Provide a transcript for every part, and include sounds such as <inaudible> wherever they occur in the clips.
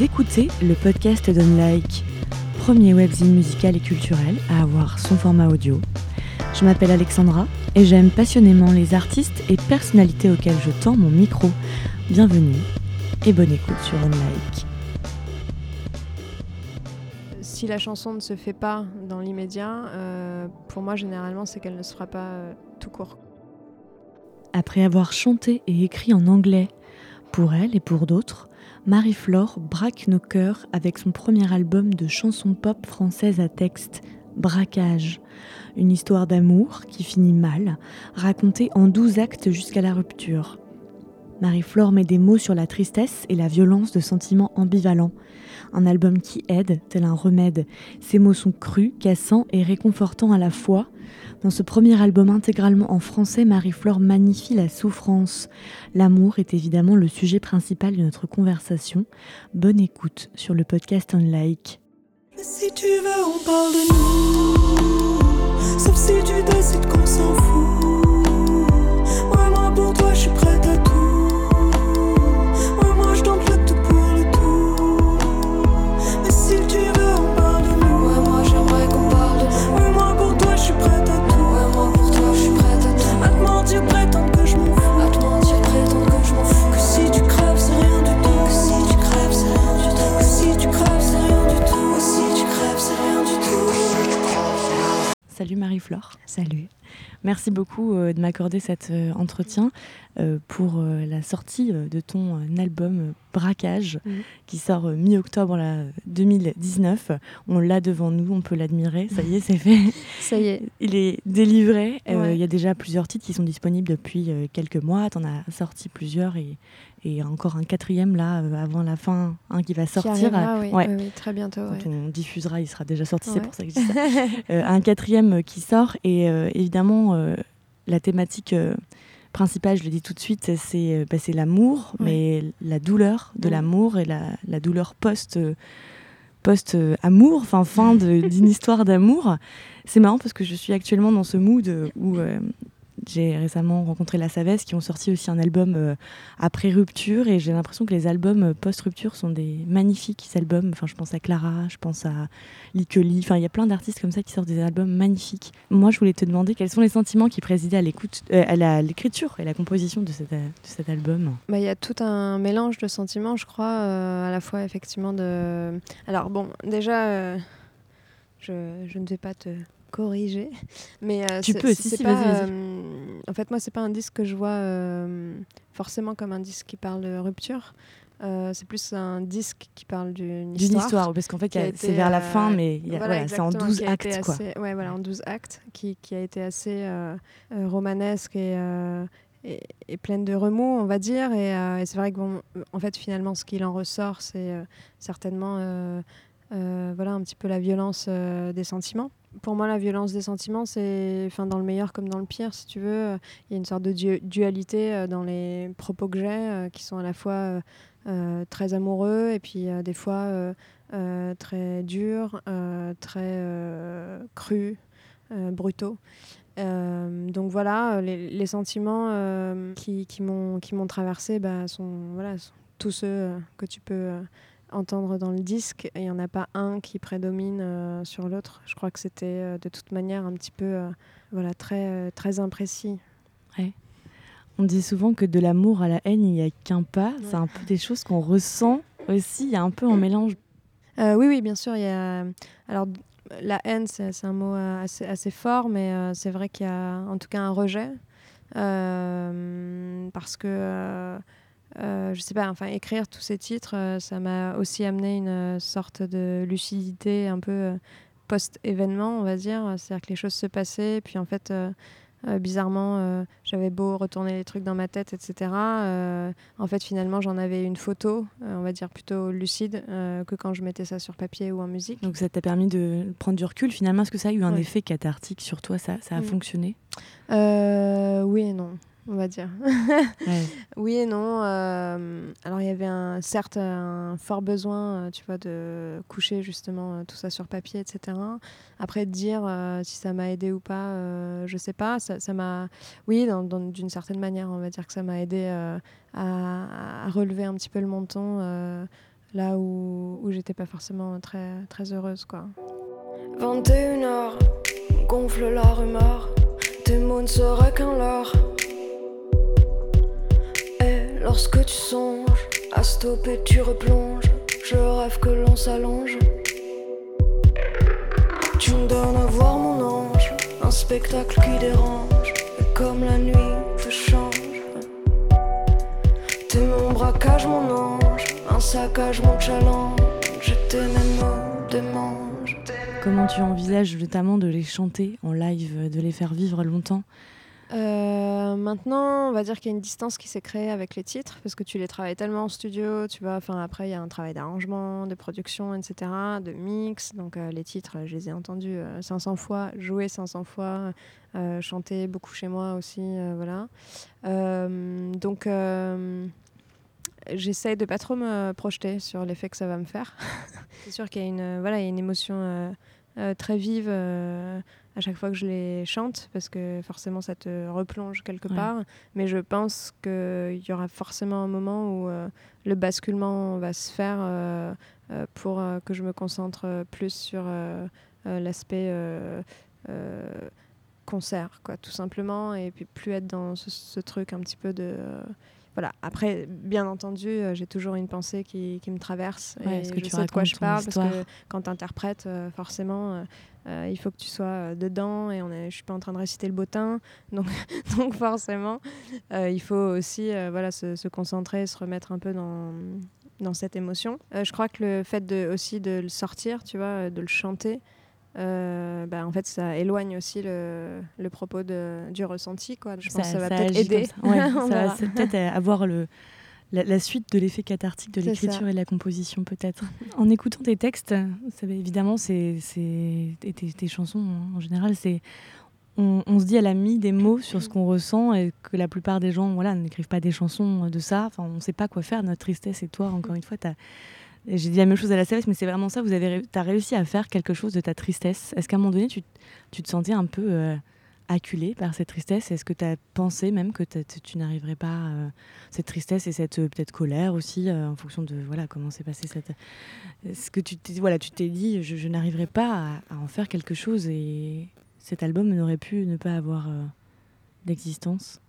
Vous écoutez le podcast d'Unlike, premier webzine musical et culturel à avoir son format audio. Je m'appelle Alexandra et j'aime passionnément les artistes et personnalités auxquelles je tends mon micro. Bienvenue et bonne écoute sur Unlike. Si la chanson ne se fait pas dans l'immédiat, euh, pour moi généralement c'est qu'elle ne se fera pas euh, tout court. Après avoir chanté et écrit en anglais, pour elle et pour d'autres, Marie-Flore braque nos cœurs avec son premier album de chansons pop françaises à texte, Braquage. Une histoire d'amour qui finit mal, racontée en douze actes jusqu'à la rupture. Marie-Flore met des mots sur la tristesse et la violence de sentiments ambivalents. Un album qui aide, tel un remède. Ses mots sont crus, cassants et réconfortants à la fois. Dans ce premier album intégralement en français, Marie-Flore magnifie la souffrance. L'amour est évidemment le sujet principal de notre conversation. Bonne écoute sur le podcast Unlike. Si tu veux, on parle de nous. Sauf si tu décides qu'on s'en fout. Merci beaucoup euh, de m'accorder cet euh, entretien euh, pour la sortie de ton album Braquage qui sort mi-octobre là, 2019. On l'a devant nous, on peut l'admirer. Ça y est, c'est fait. <laughs> Ça y est. Il est délivré. Ouais. Il y a déjà plusieurs titres qui sont disponibles depuis quelques mois. Tu en as sorti plusieurs et, et encore un quatrième là euh, avant la fin, un qui va Qui sortir. oui, Ouais. oui, oui, très bientôt. ouais. Quand on diffusera, il sera déjà sorti, c'est pour ça que je dis ça. <laughs> Euh, un quatrième euh, qui sort et euh, évidemment euh, la thématique euh, principale, je le dis tout de suite, c'est euh, bah, l'amour, mais la douleur de l'amour et la, la douleur post euh, post euh, amour, enfin fin de- d'une histoire d'amour. C'est marrant parce que je suis actuellement dans ce mood euh, où euh, j'ai récemment rencontré La Savès qui ont sorti aussi un album euh, après rupture et j'ai l'impression que les albums euh, post-rupture sont des magnifiques albums. Enfin, je pense à Clara, je pense à Likeli. Enfin, il y a plein d'artistes comme ça qui sortent des albums magnifiques. Moi, je voulais te demander quels sont les sentiments qui présidaient à l'écoute, euh, à l'écriture et la composition de cet, album? Bah, Il y a tout un mélange de sentiments, je crois, à la fois effectivement de... Alors bon, déjà, je, je ne vais pas te corriger, mais euh, Tu peux, si, si, pas, vas-y, vas-y. euh, en fait, moi, c'est pas un disque que je vois euh, forcément comme un disque qui parle de rupture. Euh, c'est plus un disque qui parle d'une D'une histoire. histoire, parce qu'en fait, y c'est vers la fin, mais y voilà, c'est en exactement, 12 qui a été actes. Quoi. assez- ouais, voilà, en 12 actes, qui, qui a été assez romanesque et, et, et pleine de remous, on va dire. Et, et c'est vrai que, bon, en fait, finalement, ce qu'il en ressort, c'est certainement voilà, un petit peu la violence des sentiments. Pour moi, la violence des sentiments, c'est enfin, dans le meilleur comme dans le pire, si tu veux. euh, Il y a une sorte de du- dualité euh, dans les propos que j'ai, euh, qui sont à la fois très amoureux et puis des fois très durs, très crus, brutaux. Donc voilà, les, sentiments qui, qui m'ont traversé bah, sont, voilà, sont tous ceux que tu peux entendre dans le disque. Il n'y en a pas un qui prédomine euh, sur l'autre. Je crois que c'était euh, de toute manière un petit peu euh, voilà, très, très imprécis. On dit souvent que de l'amour à la haine, il n'y a qu'un pas. C'est Ouais. un peu des choses qu'on ressent aussi. Il y a un peu un mélange. Oui, oui, bien sûr. Il y a... Alors, la haine, c'est un mot assez, assez fort, mais c'est vrai qu'il y a en tout cas un rejet. Parce que, euh, je sais pas, enfin, écrire tous ces titres, euh, ça m'a aussi amené une euh, sorte de lucidité un peu euh, post-événement, on va dire. C'est-à-dire que les choses se passaient, puis en fait. bizarrement, j'avais beau retourner les trucs dans ma tête, etc. en fait, finalement, j'en avais une photo, on va dire plutôt lucide, que quand je mettais ça sur papier ou en musique. Donc ça t'a permis de prendre du recul. Finalement, est-ce que ça a eu un Ouais. effet cathartique sur toi? Ça, ça a Mm. fonctionné? Oui et non, on va dire. <laughs> Ouais. oui et non. euh, alors, il y avait un, certes un fort besoin, euh, tu vois, de coucher justement euh, tout ça sur papier, etc. Après, de dire euh, si ça m'a aidé ou pas, euh, je sais pas. Ça ça m'a, oui, dans- dans- d'une certaine manière, on va dire que ça m'a aidé euh, à, à relever un petit peu le menton. euh, là où, où j'étais pas forcément très, très heureuse. Quoi. 21h, gonfle la rumeur, tes mots ne seraient qu'un leurre. Lorsque tu songes à stopper, tu replonges. Je rêve que l'on s'allonge. Tu me donnes à voir mon ange, un spectacle qui dérange. Et comme la nuit, je change. T'es mon braquage, mon ange, un saccage, mon challenge. J'étais mots, des manges. Comment tu envisages notamment de les chanter en live, de les faire vivre longtemps? Euh, maintenant, on va dire qu'il y a une distance qui s'est créée avec les titres parce que tu les travailles tellement en studio, tu vois. Enfin, après, il y a un travail d'arrangement, de production, etc., de mix. Donc, euh, les titres, je les ai entendus euh, 500 fois, joués 500 fois, euh, chantés beaucoup chez moi aussi, euh, voilà. Euh, donc, euh, j'essaye de pas trop me projeter sur l'effet que ça va me faire. C'est sûr qu'il y a une, voilà, il y a une émotion euh, euh, très vive. À chaque fois que je les chante, parce que forcément ça te replonge quelque Ouais. part. Mais je pense qu'il y aura forcément un moment où euh, le basculement va se faire euh, euh, pour que je me concentre plus sur l'aspect concert, quoi, tout simplement, et puis plus être dans ce, ce truc un petit peu de... euh, voilà. Après, bien entendu, euh, j'ai toujours une pensée qui, qui me traverse Ouais, et que je tu sais de quoi je parle histoire. parce que quand tu interprètes, forcément, euh, euh, il faut que tu sois euh, dedans et on est, je suis pas en train de réciter le bottin, <laughs> donc, donc forcément, euh, il faut aussi euh, voilà, se, se concentrer, se remettre un peu dans, dans cette émotion. Euh, je crois que le fait de, aussi de le sortir, tu vois, euh, de le chanter, euh, bah, en fait, ça éloigne aussi le, le propos de, du ressenti. Quoi. Je pense que ça va peut-être aider. ça. Ouais, <laughs> ça va peut-être avoir le, la, la suite de l'effet cathartique de l'écriture ça. et de la composition, peut-être. En écoutant tes textes, ça, évidemment, c'est, et tes, tes chansons hein, en général, c'est. On, on se dit, elle a mis des mots sur ce qu'on ressent et que la plupart des gens voilà, n'écrivent pas des chansons de ça. Enfin, on ne sait pas quoi faire notre tristesse. Et toi, encore une fois, t'as- j'ai dit la même chose à la CLS, mais c'est vraiment ça. Vous avez, as réussi à faire quelque chose de ta tristesse. Est-ce qu'à un moment donné, tu, tu te sentais un peu euh, acculé par cette tristesse? Est-ce que tu as pensé même que tu n'arriverais pas euh, cette tristesse et cette euh, peut-être colère aussi euh, en fonction de voilà comment s'est passé cette Est-ce que tu t'es voilà tu t'es dit je, je n'arriverai pas à, à en faire quelque chose et cet album n'aurait pu ne pas avoir d'existence?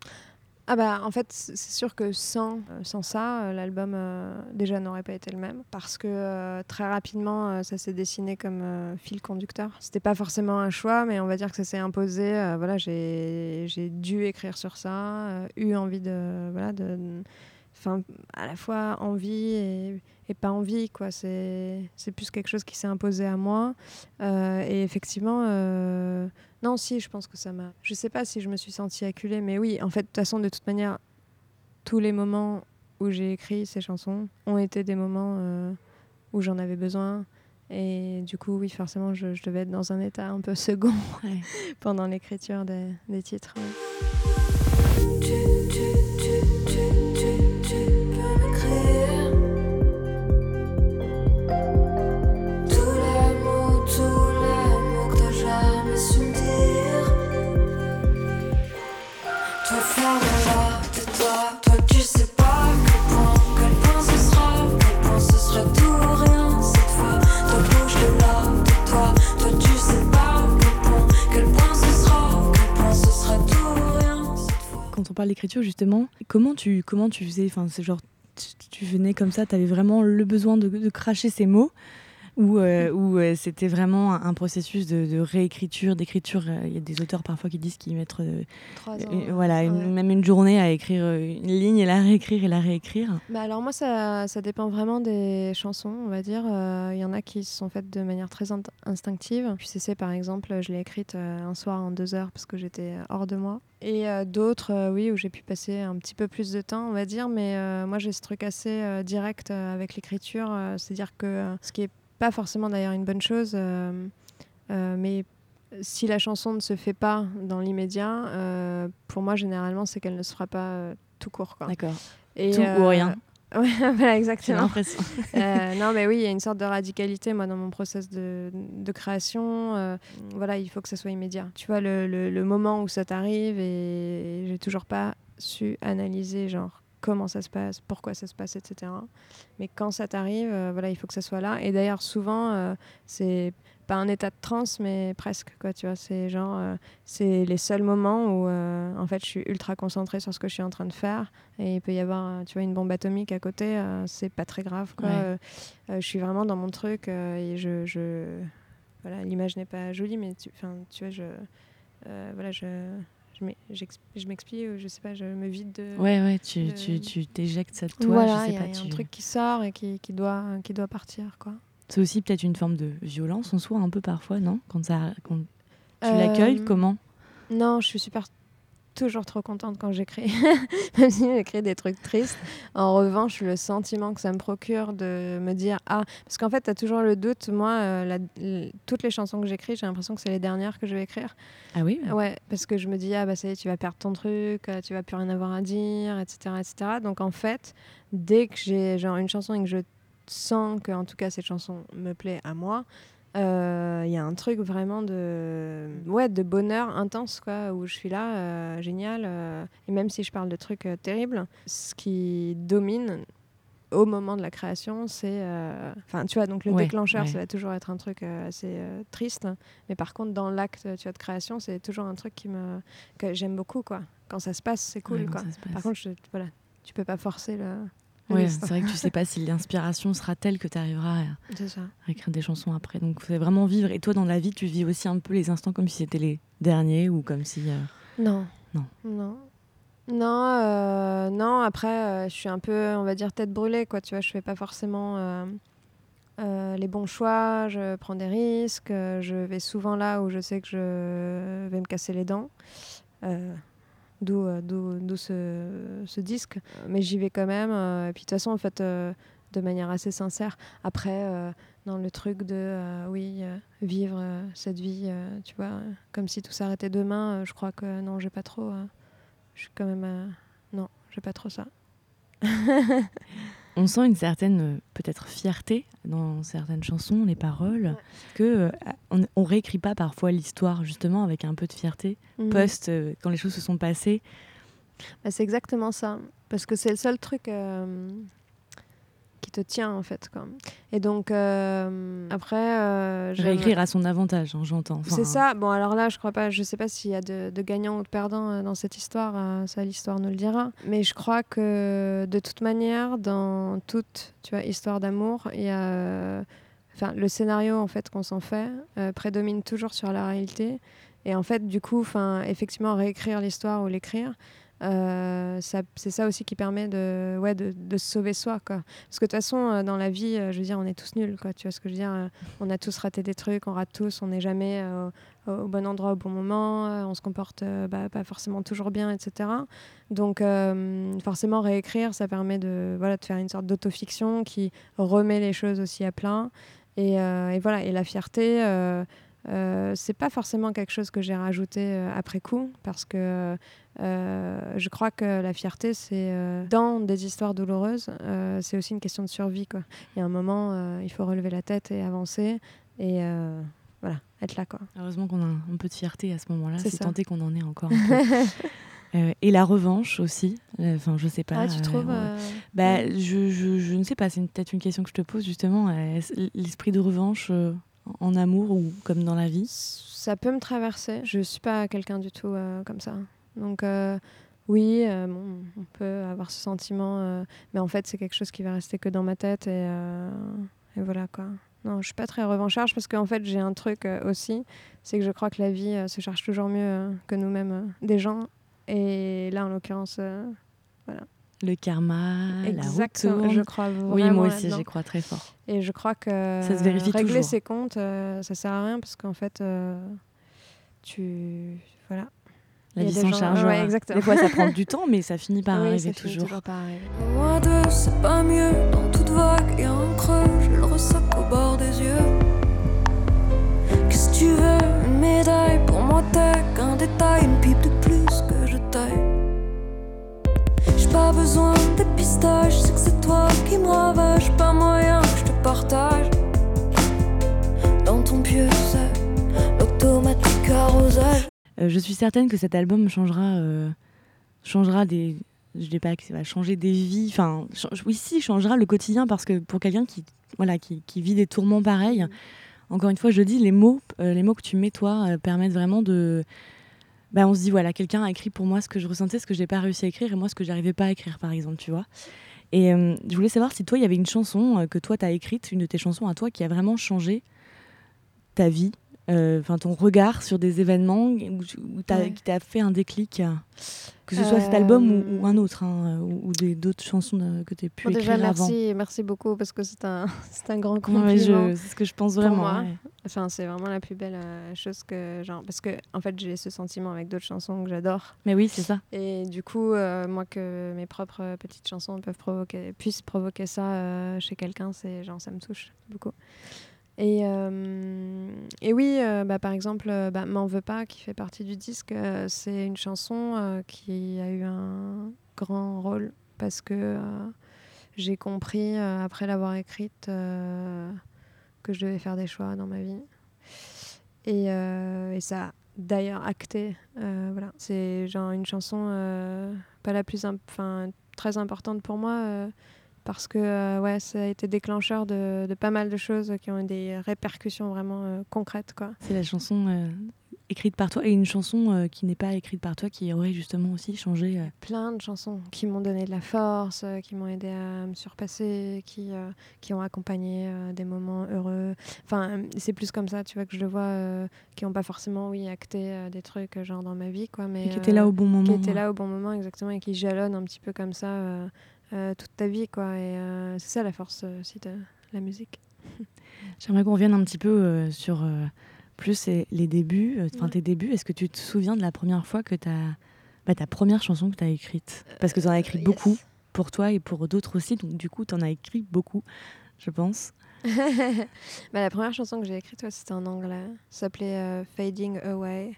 Ah bah en fait c'est sûr que sans, euh, sans ça euh, l'album euh, déjà n'aurait pas été le même parce que très rapidement ça s'est dessiné comme fil conducteur. C'était pas forcément un choix mais on va dire que ça s'est imposé. voilà j'ai dû écrire sur ça, eu envie de voilà de enfin à la fois envie et, et pas envie quoi c'est c'est plus quelque chose qui s'est imposé à moi Euh, et effectivement euh, non, si, je pense que ça m'a. Je sais pas si je me suis sentie acculée, mais oui, en fait, de toute façon, de toute manière, tous les moments où j'ai écrit ces chansons ont été des moments euh, où j'en avais besoin. Et du coup, oui, forcément, je, je devais être dans un état un peu <laughs> second Ouais. pendant l'écriture des, des titres. ouais. Parle d'écriture justement, comment tu comment tu faisais enfin c'est genre tu, venais comme ça, tu avais vraiment le besoin de cracher ces mots ou euh, ou, euh, c'était vraiment un, un processus de, de réécriture, d'écriture. euh, Il y a des auteurs parfois qui disent qu'ils mettent euh, Trois ans. une- ouais. voilà une- Ouais. même une journée à écrire une ligne et la réécrire et la réécrire. Bah alors moi, ça, ça dépend vraiment des chansons, on va dire. Il y en a qui se sont faites de manière très int- instinctive. Puis c'est par exemple, je l'ai écrite un soir en deux heures parce que j'étais hors de moi. Et euh, d'autres, euh, oui, où j'ai pu passer un petit peu plus de temps, on va dire. Mais euh, moi, j'ai ce truc assez direct avec l'écriture. C'est-à-dire que ce qui est pas forcément d'ailleurs une bonne chose, euh, euh, mais si la chanson ne se fait pas dans l'immédiat, euh, pour moi, généralement, c'est qu'elle ne se fera pas euh, tout court. Quoi. D'accord. Et, Tout ou rien. <laughs> Ouais, voilà, exactement. l'impression. <laughs> Non, mais oui, il y a une sorte de radicalité, moi, dans mon process de, de création. voilà, il faut que ça soit immédiat. Tu vois, le, le- le moment où ça t'arrive, et j'ai toujours pas su analyser, genre, comment ça se passe, pourquoi ça se passe, etc. Mais quand ça t'arrive, euh, voilà, il faut que ça soit là. Et d'ailleurs, souvent, euh, c'est pas un état de transe, mais presque, quoi, tu vois. C'est genre, euh, c'est les seuls moments où, en fait, je suis ultra concentrée sur ce que je suis en train de faire. Et il peut y avoir, tu vois, une bombe atomique à côté, c'est pas très grave, quoi. Ouais. Je suis vraiment dans mon truc et je, je... voilà, l'image n'est pas jolie, mais tu, tu vois, je, voilà, je, je m'explique, ou je sais pas, je me vide de. Ouais, ouais, tu, de- tu, tu t'éjectes ça de toi, voilà, je sais y pas. il y a tu- un truc qui sort et qui, qui doit, qui doit partir, quoi. C'est aussi peut-être une forme de violence en soi, un peu parfois, non? Quand, ça, quand tu Euh, l'accueilles, comment? Non, je suis super toujours trop contente quand j'écris, <laughs> même si j'écris des trucs tristes. En revanche, le sentiment que ça me procure de me dire ah, parce qu'en fait, tu as toujours le doute. Moi, euh, la- toutes les chansons que j'écris, j'ai l'impression que c'est les dernières que je vais écrire. Ah oui Ouais, parce que je me dis ah bah ça y est, tu vas perdre ton truc, euh, tu vas plus rien avoir à dire, etc., etc. Donc en fait, dès que j'ai genre une chanson et que je sens que en tout cas cette chanson me plaît à moi, euh, il y a un truc vraiment de ouais de bonheur intense quoi où je suis là euh, génial euh, et même si je parle de trucs euh, terribles ce qui domine au moment de la création c'est euh, enfin tu vois donc le Ouais, déclencheur ouais. ça va toujours être un truc euh, assez euh, triste mais par contre dans l'acte tu vois de création c'est toujours un truc qui me que j'aime beaucoup quoi. Quand ça se passe c'est cool Ouais, quoi. par contre je, voilà tu peux pas forcer le, destin. c'est vrai que tu sais pas si l'inspiration sera telle que tu arriveras à c'est ça à écrire des chansons après. Donc c'est vraiment vivre. Et toi, dans la vie, tu vis aussi un peu les instants comme si c'était les derniers ou comme si. euh, Non. Non. Non. Non, euh, non. Après, euh, je suis un peu, on va dire, tête brûlée, quoi. Tu vois, je fais pas forcément les bons choix. Je prends des risques. je vais souvent là où je sais que je vais me casser les dents. Euh, D'où, ce, ce disque. Mais j'y vais quand même. euh, et puis de toute façon, en fait, euh, de manière assez sincère. Après, dans le truc de, oui, vivre cette vie, tu vois, comme si tout s'arrêtait demain, je crois que non, j'ai pas trop. je suis quand même. non, j'ai pas trop ça. <laughs> On sent une certaine, euh, peut-être, fierté dans certaines chansons, les paroles, que euh, on, on réécrit pas parfois l'histoire justement avec un peu de fierté Mhm. post euh, quand les choses se sont passées. Bah, c'est exactement ça. Parce que c'est le seul truc euh, qui te tient, en fait. Quoi. Et donc, euh, après. euh, Réécrire à son avantage, hein, j'entends. Enfin, C'est ça. Bon, alors là, je crois pas. Je sais pas s'il y a de, de gagnants ou de perdants euh, dans cette histoire. ça, l'histoire nous le dira. Mais je crois que de toute manière, dans toute, tu vois, histoire d'amour, il y a, enfin, le scénario en fait qu'on s'en fait euh, prédomine toujours sur la réalité. Et en fait, du coup, enfin, effectivement, réécrire l'histoire ou l'écrire. Euh, c'est ça aussi qui permet de, ouais, de, de se sauver soi. Quoi. Parce que de toute façon, euh, dans la vie, euh, je veux dire, on est tous nuls. Quoi, tu vois ce que je veux dire On a tous raté des trucs, on rate tous, on n'est jamais au, bon endroit au bon moment, euh, on se comporte bah, pas forcément toujours bien, etc. Donc forcément, réécrire, ça permet de, voilà, de faire une sorte d'autofiction qui remet les choses aussi à plat. Et, et voilà, et la fierté, c'est pas forcément quelque chose que j'ai rajouté après coup, parce que je crois que la fierté, c'est euh, dans des histoires douloureuses, euh, c'est aussi une question de survie. Quoi. Il y a un moment, euh, il faut relever la tête et avancer, et euh, voilà, être là. Quoi. Heureusement qu'on a un, peu de fierté à ce moment-là, C'est tenté qu'on en ait encore un <laughs> peu. Euh, et la revanche aussi. Euh, Enfin, je sais pas. ah, tu euh, trouves euh, Bah, je, je, je ne sais pas, c'est peut-être une question que je te pose justement. euh, L'esprit de revanche euh, en amour ou comme dans la vie? Ça peut me traverser. Je suis pas quelqu'un du tout euh, comme ça. Donc euh, oui, euh, bon, on peut avoir ce sentiment, euh, mais en fait c'est quelque chose qui va rester que dans ma tête et, euh, et voilà quoi. Non, je suis pas très revancharge parce qu'en fait j'ai un truc aussi, c'est que je crois que la vie se cherche toujours mieux que nous-mêmes, des gens. Et là en l'occurrence, euh, Le karma, exactement, la route. je crois vraiment Oui, moi aussi, j'y crois très fort. Et je crois que Ça se vérifie régler toujours. ses comptes, ça sert à rien parce qu'en fait, tu voilà. La Il y a vie des s'en gens- charge. ouais, exactement. Des fois, ça prend <laughs> du temps, mais ça finit par Oui, arriver ça finit toujours. par arriver. Moi deux, c'est pas mieux. Dans toute vague, y a un creux. Je le ressac au bord des yeux. Qu'est-ce que tu veux? Une médaille Pour moi, t'es qu'un détail. Une pipe de plus que je taille. J'ai pas besoin de pistage. C'est que c'est toi qui me ravage. Pas moyen que je te partage. Dans ton pieu, c'est l'automatique arrosage. Euh, je suis certaine que cet album changera, euh, changera des, je dis pas que va changer des vies. Enfin, ch- oui, si, changera le quotidien parce que pour quelqu'un qui, voilà, qui, vit des tourments pareils, encore une fois, je dis, les mots, euh, les mots que tu mets, toi, permettent vraiment de. Bah, on se dit, voilà, quelqu'un a écrit pour moi ce que je ressentais, ce que j'ai pas réussi à écrire et moi ce que j'arrivais pas à écrire, par exemple, tu vois. Et je voulais savoir si toi, il y avait une chanson que toi, tu as écrite, une de tes chansons à toi, qui a vraiment changé ta vie, euh, enfin ton regard sur des événements où, tu- où Ouais. qui t'a fait un déclic, euh, que ce soit cet album ou, ou un autre, hein, euh, ou, ou des- d'autres chansons euh, que tu as pu Bon, écrire déjà, avant. merci, merci beaucoup parce que c'est un, <laughs> c'est un grand Ouais, compliment. je- c'est ce que je pense vraiment. moi. ouais. Enfin, c'est vraiment la plus belle euh, chose que genre parce que en fait j'ai ce sentiment avec d'autres chansons que j'adore Mais oui, c'est ça. et du coup euh, moi que mes propres euh, petites chansons peuvent provoquer puissent provoquer ça euh, chez quelqu'un c'est genre ça me touche beaucoup et euh, et oui euh, bah, par exemple euh, bah, m'en veux pas qui fait partie du disque c'est une chanson qui a eu un grand rôle parce que j'ai compris après l'avoir écrite que je devais faire des choix dans ma vie. Et, et ça a d'ailleurs acté. voilà. C'est genre une chanson pas la plus imp- très importante pour moi parce que euh, ouais, ça a été déclencheur de, de pas mal de choses qui ont eu des répercussions vraiment euh, concrètes. Quoi. C'est la chanson euh, écrite par toi et une chanson qui n'est pas écrite par toi qui aurait justement aussi changé. Plein de chansons qui m'ont donné de la force, qui m'ont aidé à me surpasser, qui, qui ont accompagné des moments heureux. Enfin, c'est plus comme ça, tu vois, que je le vois, qui n'ont pas forcément, oui, acté des trucs genre dans ma vie, quoi. Mais et qui était là au bon moment. qui étaient là au bon moment, exactement, et qui jalonnent un petit peu comme ça euh, toute ta vie, quoi. Et euh, c'est ça la force euh, aussi de la musique. <laughs> J'aimerais qu'on revienne un petit peu sur plus les, débuts, enfin Ouais. tes débuts. Est-ce que tu te souviens de la première fois que tu as bah, ta première chanson que tu as écrite Parce que tu en as écrit beaucoup yes. pour toi et pour d'autres aussi, donc du coup tu en as écrit beaucoup, je pense. <laughs> Bah, la première chanson que j'ai écrite, ouais, c'était en anglais. Ça s'appelait euh, Fading Away.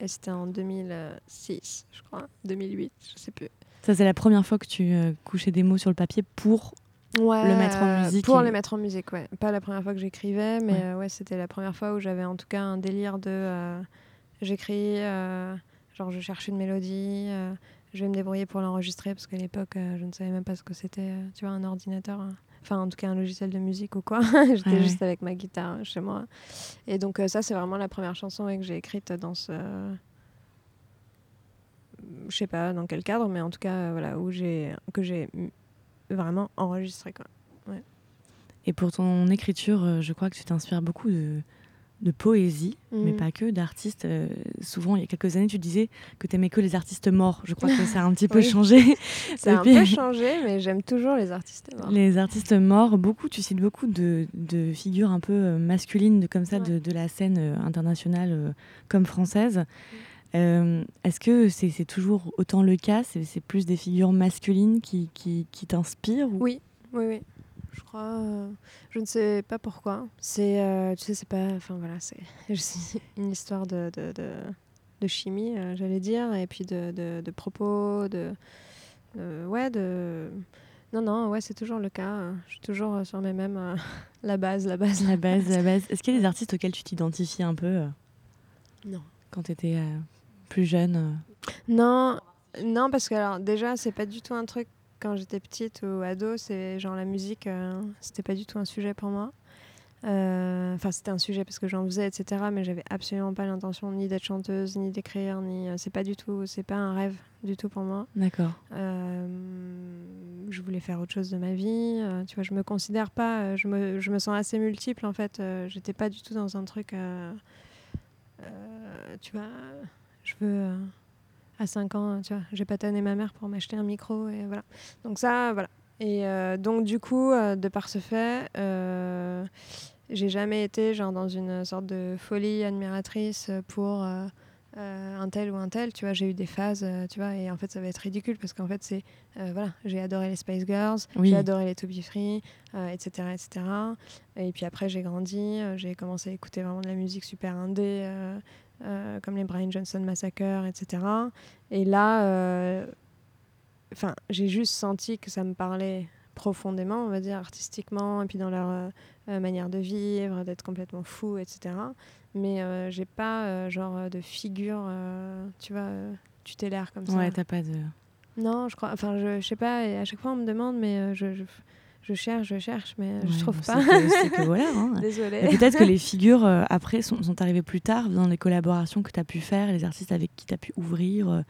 Et c'était en 2006, je crois. 2008, je sais plus. Ça c'est la première fois que tu euh, couchais des mots sur le papier pour Ouais, Le mettre en musique Pour et- les mettre en musique, ouais. Pas la première fois que j'écrivais, mais Ouais. euh, ouais, c'était la première fois où j'avais en tout cas un délire de. euh, J'écris, euh, genre je cherche une mélodie, je vais me débrouiller pour l'enregistrer parce qu'à l'époque, je ne savais même pas ce que c'était, tu vois, un ordinateur. hein. Enfin, en tout cas, un logiciel de musique ou quoi. <laughs> J'étais Ouais, juste avec ma guitare chez moi. Et donc, euh, ça, c'est vraiment la première chanson ouais, que j'ai écrite dans ce. Je sais pas dans quel cadre, mais en tout cas, euh, voilà, où j'ai que j'ai vraiment enregistré, quoi. Et pour ton écriture, euh, je crois que tu t'inspires beaucoup de, de poésie, mais Mm. pas que, d'artistes. Euh, souvent, il y a quelques années, tu disais que tu aimais que les artistes morts. Je crois que ça a un petit <laughs> peu Oui. changé. Ça a <laughs> un peu changé, mais j'aime toujours les artistes morts. Les artistes morts, beaucoup, tu cites beaucoup de, de figures un peu masculines de, comme ça Ouais. de, de la scène internationale euh, comme française. Mm. Euh, Est-ce que c'est toujours autant le cas? C'est plus des figures masculines qui, qui, qui t'inspirent ou- Oui, oui, oui. Je crois. euh, je ne sais pas pourquoi. C'est, euh, tu sais, c'est pas. Enfin voilà, c'est <laughs> une histoire de, de, de, de chimie, j'allais dire, et puis de, propos, de, ouais, de. Non, non, ouais, c'est toujours le cas. Je suis toujours sur mes mêmes. euh, <laughs> la base, la base. La base, la base. <laughs> Est-ce qu'il y a des artistes auxquels tu t'identifies un peu euh, Non. quand tu étais plus jeune euh Non, non, parce que alors déjà, c'est pas du tout un truc quand j'étais petite ou ado, c'est genre la musique, euh, c'était pas du tout un sujet pour moi. Euh, Enfin, c'était un sujet parce que j'en faisais, etc. Mais j'avais absolument pas l'intention ni d'être chanteuse, ni d'écrire, ni. euh, c'est pas du tout, c'est pas un rêve du tout pour moi. D'accord. Je voulais faire autre chose de ma vie. tu vois, je me considère pas. je, me, je me sens assez multiple en fait. J'étais pas du tout dans un truc. tu vois, je veux. euh, à 5 ans, tu vois, j'ai pas tanné ma mère pour m'acheter un micro et voilà. Donc ça, voilà. Et euh, donc du coup, euh, de par ce fait, euh, j'ai jamais été genre dans une sorte de folie admiratrice pour un tel ou un tel. Tu vois, j'ai eu des phases, tu vois, et en fait ça va être ridicule parce qu'en fait c'est, voilà, j'ai adoré les Spice Girls, Oui. j'ai adoré les To Be Free, etc., etc. Et puis après j'ai grandi, j'ai commencé à écouter vraiment de la musique super indé. Euh, comme les Brian Johnson Massacre, etc. Et là, euh, enfin, j'ai juste senti que ça me parlait profondément, on va dire, artistiquement, et puis dans leur euh, manière de vivre, d'être complètement fou, etc. Mais j'ai pas, genre, de figure, tu vois, tutélaire comme ça. Ouais, t'as pas de. Non, je crois. Enfin, je, je sais pas. Et à chaque fois, on me demande, mais euh, je, je, je cherche, je cherche, mais euh, je Ouais, trouve pas. c'est que- que voilà. hein. <laughs> Désolée. Peut-être que les figures euh, après sont, sont arrivées plus tard dans les collaborations que tu as pu faire, les artistes avec qui tu as pu ouvrir euh,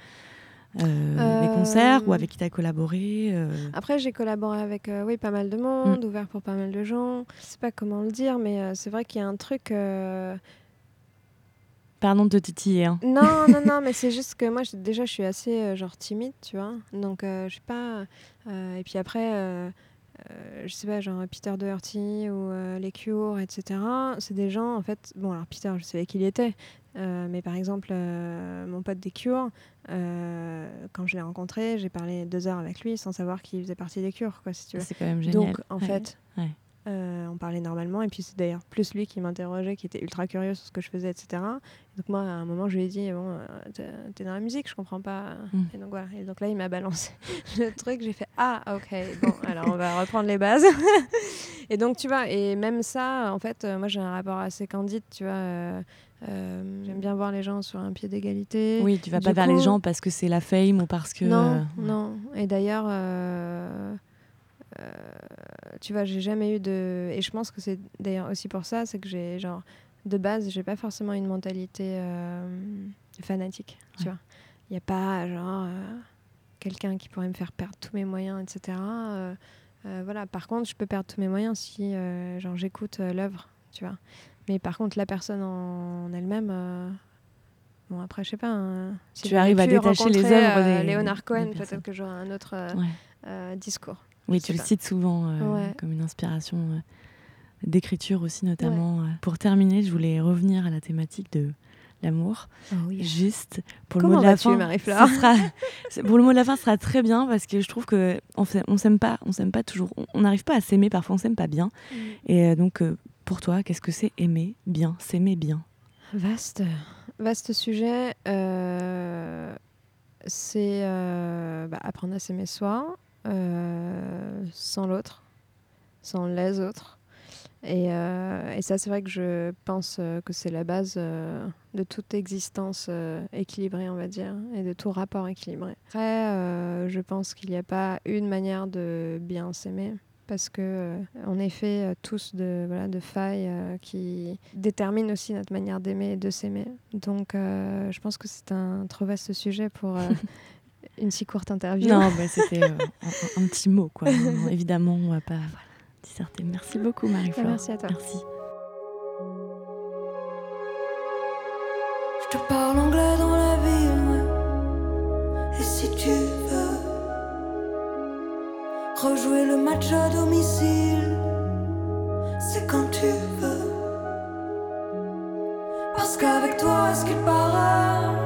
euh, les Euh, concerts ou avec qui tu as collaboré. euh. Après, j'ai collaboré avec euh, oui, pas mal de Mm. monde, ouvert pour pas mal de gens. Je sais pas comment le dire, mais euh, c'est vrai qu'il y a un truc. euh, Pardon de te titiller. hein. Non, non, <laughs> non, mais c'est juste que moi, déjà, je suis assez euh, genre timide, tu vois. Donc, euh, je sais pas. euh, et puis après, euh, je sais pas, genre Peter Doherty ou euh, Les Cure, etc. C'est des gens, en fait. Bon, alors Peter, je savais qui il était. euh, mais par exemple, mon pote des Cure, euh, quand je l'ai rencontré, j'ai parlé deux heures avec lui sans savoir qu'il faisait partie des Cure, quoi, si tu veux. C'est quand même génial. Donc, en Ouais. fait, ouais. Euh, on parlait normalement. Et puis, c'est d'ailleurs plus lui qui m'interrogeait, qui était ultra curieux sur ce que je faisais, etc. Donc, moi, à un moment, je lui ai dit Bon, euh, t'es- dans la musique, je comprends pas. Mm. Et donc, voilà. Et donc là, il m'a balancé <laughs> le truc. J'ai fait Ah, ok, bon, <laughs> alors on va reprendre les bases. <laughs> et donc, tu vois, et même ça, en fait, euh, moi, j'ai un rapport assez candide, tu vois. euh, J'aime bien voir les gens sur un pied d'égalité. Oui, tu vas Du pas vers les gens parce que c'est la fame ou parce que. Non, euh, non. Et d'ailleurs, euh, tu vois, j'ai jamais eu de. Et je pense que c'est d'ailleurs aussi pour ça, c'est que j'ai, genre, de base, j'ai pas forcément une mentalité euh, fanatique, tu Ouais. vois. Il n'y a pas, genre, euh, quelqu'un qui pourrait me faire perdre tous mes moyens, etc. Euh, euh, voilà. Par contre, je peux perdre tous mes moyens si, euh, genre, j'écoute euh, l'œuvre, tu vois. Mais par contre, la personne en elle-même. euh, Bon, après, je sais pas. hein, si Tu arrives à détacher les œuvres euh, des- Léonard Cohen, peut-être que j'aurais un autre euh, ouais. euh, discours. Oui, tu le pas. cites souvent euh, Ouais. comme une inspiration euh, d'écriture aussi, notamment. euh. Pour terminer, je voulais revenir à la thématique de l'amour. Juste pour le mot de la fin. Sera- <laughs> Pour le mot de la fin, ce sera très bien parce que je trouve que on s'aime on s'aime pas, on s'aime pas toujours. On- n'arrive pas à s'aimer, parfois on s'aime pas bien. Et euh, donc, pour toi, qu'est-ce que c'est aimer bien, s'aimer bien? Vaste, vaste sujet. euh, c'est euh, bah, apprendre à s'aimer soi, sans l'autre, sans les autres. Et, euh, et ça, c'est vrai que je pense euh, que c'est la base euh, de toute existence euh, équilibrée, on va dire, et de tout rapport équilibré. Après, euh, je pense qu'il n'y a pas une manière de bien s'aimer. Parce que euh, fait euh, tous de, voilà, de failles euh, qui déterminent aussi notre manière d'aimer et de s'aimer. Donc euh, je pense que c'est un trop vaste sujet pour euh, <laughs> une si courte interview. Non, bah, c'était euh, un, un petit mot, quoi. Non, évidemment, on va pas disserter. Merci beaucoup, Marie-Flore. Merci à toi. Merci. Je te parle anglais dans la ville. Et si tu veux rejouer le match à domicile, c'est quand tu veux. Parce qu'avec toi, est-ce qu'il paraît,